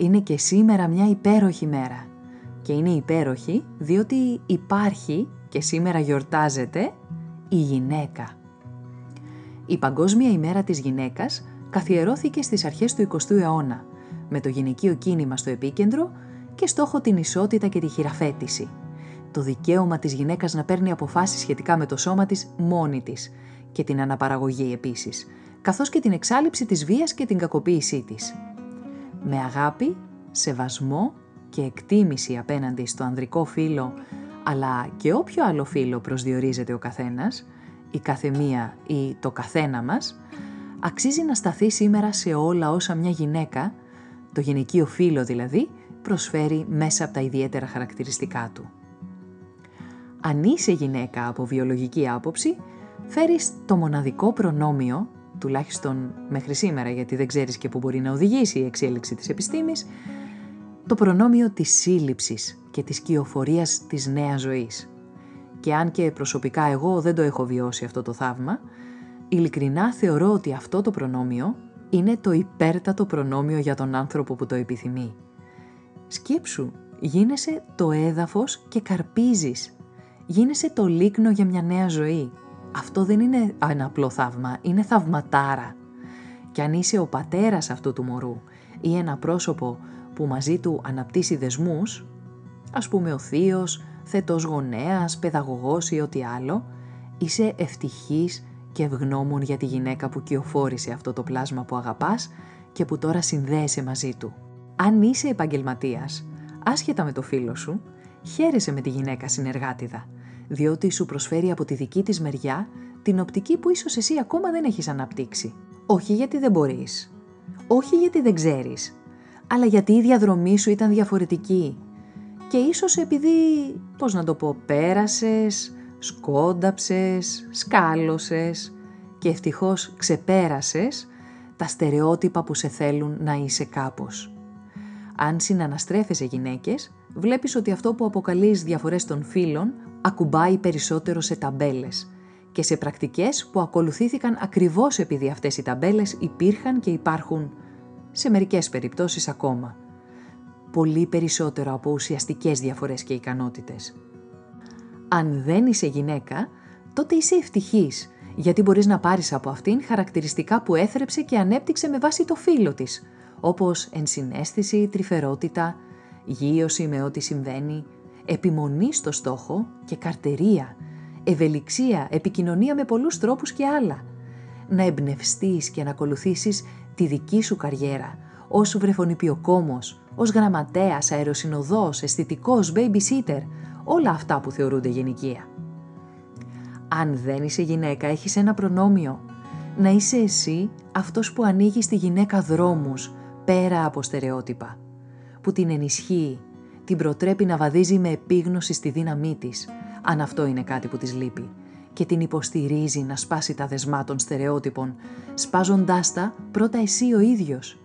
Είναι και σήμερα μια υπέροχη μέρα. Και είναι υπέροχη διότι υπάρχει και σήμερα γιορτάζεται η γυναίκα. Η Παγκόσμια ημέρα της γυναίκας καθιερώθηκε στις αρχές του 20ου αιώνα, με το γυναικείο κίνημα στο επίκεντρο και στόχο την ισότητα και τη χειραφέτηση. Το δικαίωμα της γυναίκας να παίρνει αποφάσεις σχετικά με το σώμα της μόνη της και την αναπαραγωγή επίσης, καθώς και την εξάλληψη της βίας και την κακοποίησή της. Με αγάπη, σεβασμό και εκτίμηση απέναντι στο ανδρικό φύλλο, αλλά και όποιο άλλο φύλλο προσδιορίζεται ο καθένας, η καθεμία ή το καθένα μας, αξίζει να σταθεί σήμερα σε όλα όσα μια γυναίκα, το γυναικείο φύλλο δηλαδή, προσφέρει μέσα από τα ιδιαίτερα χαρακτηριστικά του. Αν είσαι γυναίκα από βιολογική άποψη, φέρεις το μοναδικό προνόμιο τουλάχιστον μέχρι σήμερα γιατί δεν ξέρεις και που μπορεί να οδηγήσει η εξέλιξη της επιστήμης, το προνόμιο της σύλληψης και της κυοφορίας της νέας ζωής. Και αν και προσωπικά εγώ δεν το έχω βιώσει αυτό το θαύμα, ειλικρινά θεωρώ ότι αυτό το προνόμιο είναι το υπέρτατο προνόμιο για τον άνθρωπο που το επιθυμεί. Σκέψου, γίνεσαι το έδαφος και καρπίζεις. Γίνεσαι το λίκνο για μια νέα ζωή αυτό δεν είναι ένα απλό θαύμα, είναι θαυματάρα. Και αν είσαι ο πατέρας αυτού του μωρού ή ένα πρόσωπο που μαζί του αναπτύσσει δεσμούς, ας πούμε ο θείος, θετός γονέας, παιδαγωγός ή ό,τι άλλο, είσαι ευτυχής και ευγνώμων για τη γυναίκα που κυοφόρησε αυτό το πλάσμα που αγαπάς και που τώρα συνδέεσαι μαζί του. Αν είσαι επαγγελματίας, άσχετα με το φίλο σου, χαίρεσαι με τη γυναίκα συνεργάτιδα διότι σου προσφέρει από τη δική της μεριά την οπτική που ίσως εσύ ακόμα δεν έχεις αναπτύξει. Όχι γιατί δεν μπορείς, όχι γιατί δεν ξέρεις, αλλά γιατί η διαδρομή σου ήταν διαφορετική και ίσως επειδή, πώς να το πω, πέρασες, σκόνταψες, σκάλωσες και ευτυχώς ξεπέρασες τα στερεότυπα που σε θέλουν να είσαι κάπως. Αν συναναστρέφεσαι γυναίκες, βλέπεις ότι αυτό που αποκαλείς διαφορές των φίλων ακουμπάει περισσότερο σε ταμπέλες και σε πρακτικές που ακολουθήθηκαν ακριβώς επειδή αυτές οι ταμπέλες υπήρχαν και υπάρχουν σε μερικές περιπτώσεις ακόμα. Πολύ περισσότερο από ουσιαστικές διαφορές και ικανότητες. Αν δεν είσαι γυναίκα, τότε είσαι ευτυχής, γιατί μπορείς να πάρεις από αυτήν χαρακτηριστικά που έθρεψε και ανέπτυξε με βάση το φύλλο της, όπως ενσυναίσθηση, τρυφερότητα, γύρωση με ό,τι συμβαίνει, επιμονή στο στόχο και καρτερία, ευελιξία, επικοινωνία με πολλούς τρόπους και άλλα. Να εμπνευστείς και να ακολουθήσεις τη δική σου καριέρα, ως βρεφονιπιοκόμος, ως γραμματέας, αεροσυνοδός, αισθητικός, babysitter, όλα αυτά που θεωρούνται γενικεία. Αν δεν είσαι γυναίκα, έχεις ένα προνόμιο. Να είσαι εσύ αυτός που ανοίγει στη γυναίκα δρόμους, πέρα από στερεότυπα, που την ενισχύει, την προτρέπει να βαδίζει με επίγνωση στη δύναμή της, αν αυτό είναι κάτι που της λείπει, και την υποστηρίζει να σπάσει τα δεσμά των στερεότυπων, σπάζοντάς τα πρώτα εσύ ο ίδιος.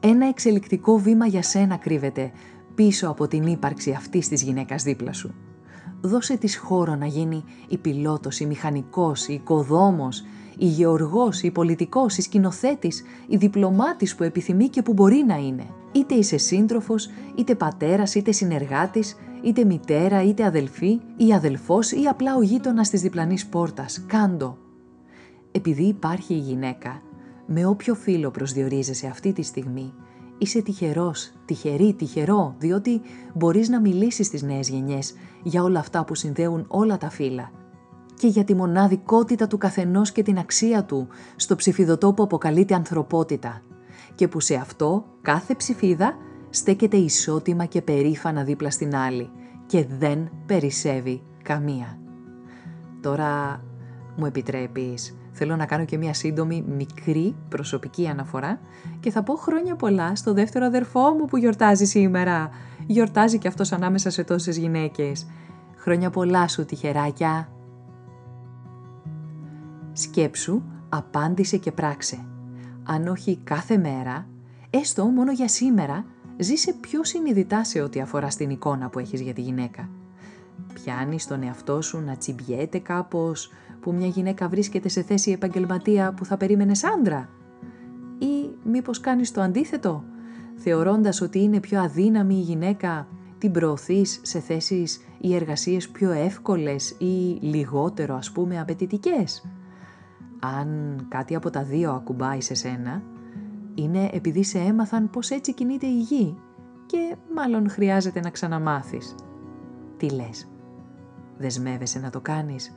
Ένα εξελικτικό βήμα για σένα κρύβεται πίσω από την ύπαρξη αυτής της γυναίκας δίπλα σου. Δώσε της χώρο να γίνει η πιλότος, η μηχανικός, η οικοδόμος, η γεωργός, η πολιτικός, η σκηνοθέτης, η διπλωμάτης που επιθυμεί και που μπορεί να είναι. Είτε είσαι σύντροφος, είτε πατέρας, είτε συνεργάτης, είτε μητέρα, είτε αδελφή ή αδελφός ή απλά ο γείτονας της διπλανής πόρτας. Κάντο. Επειδή υπάρχει η γυναίκα, με όποιο φίλο προσδιορίζεσαι αυτή τη στιγμή, Είσαι τυχερός, τυχερή, τυχερό, διότι μπορείς να μιλήσεις στις νέες γενιές για όλα αυτά που συνδέουν όλα τα φύλλα και για τη μοναδικότητα του καθενός και την αξία του στο ψηφιδωτό που αποκαλείται ανθρωπότητα και που σε αυτό κάθε ψηφίδα στέκεται ισότιμα και περήφανα δίπλα στην άλλη και δεν περισσεύει καμία. Τώρα μου επιτρέπεις, θέλω να κάνω και μια σύντομη μικρή προσωπική αναφορά και θα πω χρόνια πολλά στο δεύτερο αδερφό μου που γιορτάζει σήμερα. Γιορτάζει και αυτός ανάμεσα σε τόσες γυναίκες. Χρόνια πολλά σου τυχεράκια. Σκέψου, απάντησε και πράξε. Αν όχι κάθε μέρα, έστω μόνο για σήμερα, ζήσε πιο συνειδητά σε ό,τι αφορά στην εικόνα που έχεις για τη γυναίκα. Πιάνεις τον εαυτό σου να τσιμπιέται κάπως που μια γυναίκα βρίσκεται σε θέση επαγγελματία που θα περίμενε άντρα; Ή μήπως κάνεις το αντίθετο, θεωρώντας ότι είναι πιο αδύναμη η γυναίκα, την προωθείς σε θέσεις ή εργασίες πιο εύκολες ή λιγότερο ας πούμε απαιτητικές; Αν κάτι από τα δύο ακουμπάει σε σένα, είναι επειδή σε έμαθαν πως έτσι κινείται η γη και μάλλον χρειάζεται να ξαναμάθεις. Τι λες, δεσμεύεσαι να το κάνεις;